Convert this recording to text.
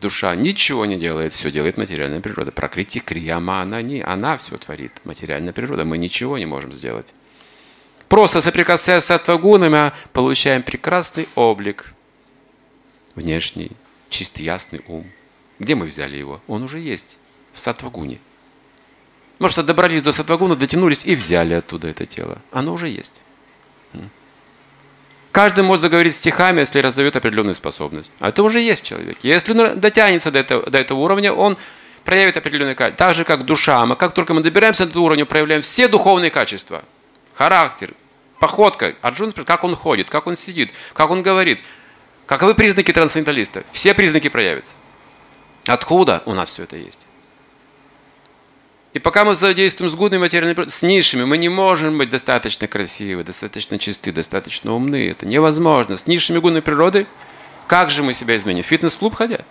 душа ничего не делает, все делает материальная природа. Прокрити крияма она не, она все творит, материальная природа. Мы ничего не можем сделать. Просто соприкасаясь с атвагунами, получаем прекрасный облик, внешний, чистый, ясный ум. Где мы взяли его? Он уже есть в сатвагуне. Может, добрались до сатвагуна, дотянулись и взяли оттуда это тело. Оно уже есть. Каждый может заговорить стихами, если разовьет определенную способность. А это уже есть в человеке. Если он дотянется до этого, до этого уровня, он проявит определенные качества. Так же, как душа. Мы как только мы добираемся до этого уровня, проявляем все духовные качества. Характер, походка. Арджун спрашивает, как он ходит, как он сидит, как он говорит. Каковы признаки трансценденталиста? Все признаки проявятся. Откуда у нас все это есть? И пока мы взаимодействуем с гудной материальной природой, с низшими, мы не можем быть достаточно красивы, достаточно чисты, достаточно умны. Это невозможно. С низшими гудной природой, как же мы себя изменим? Фитнес-клуб ходя?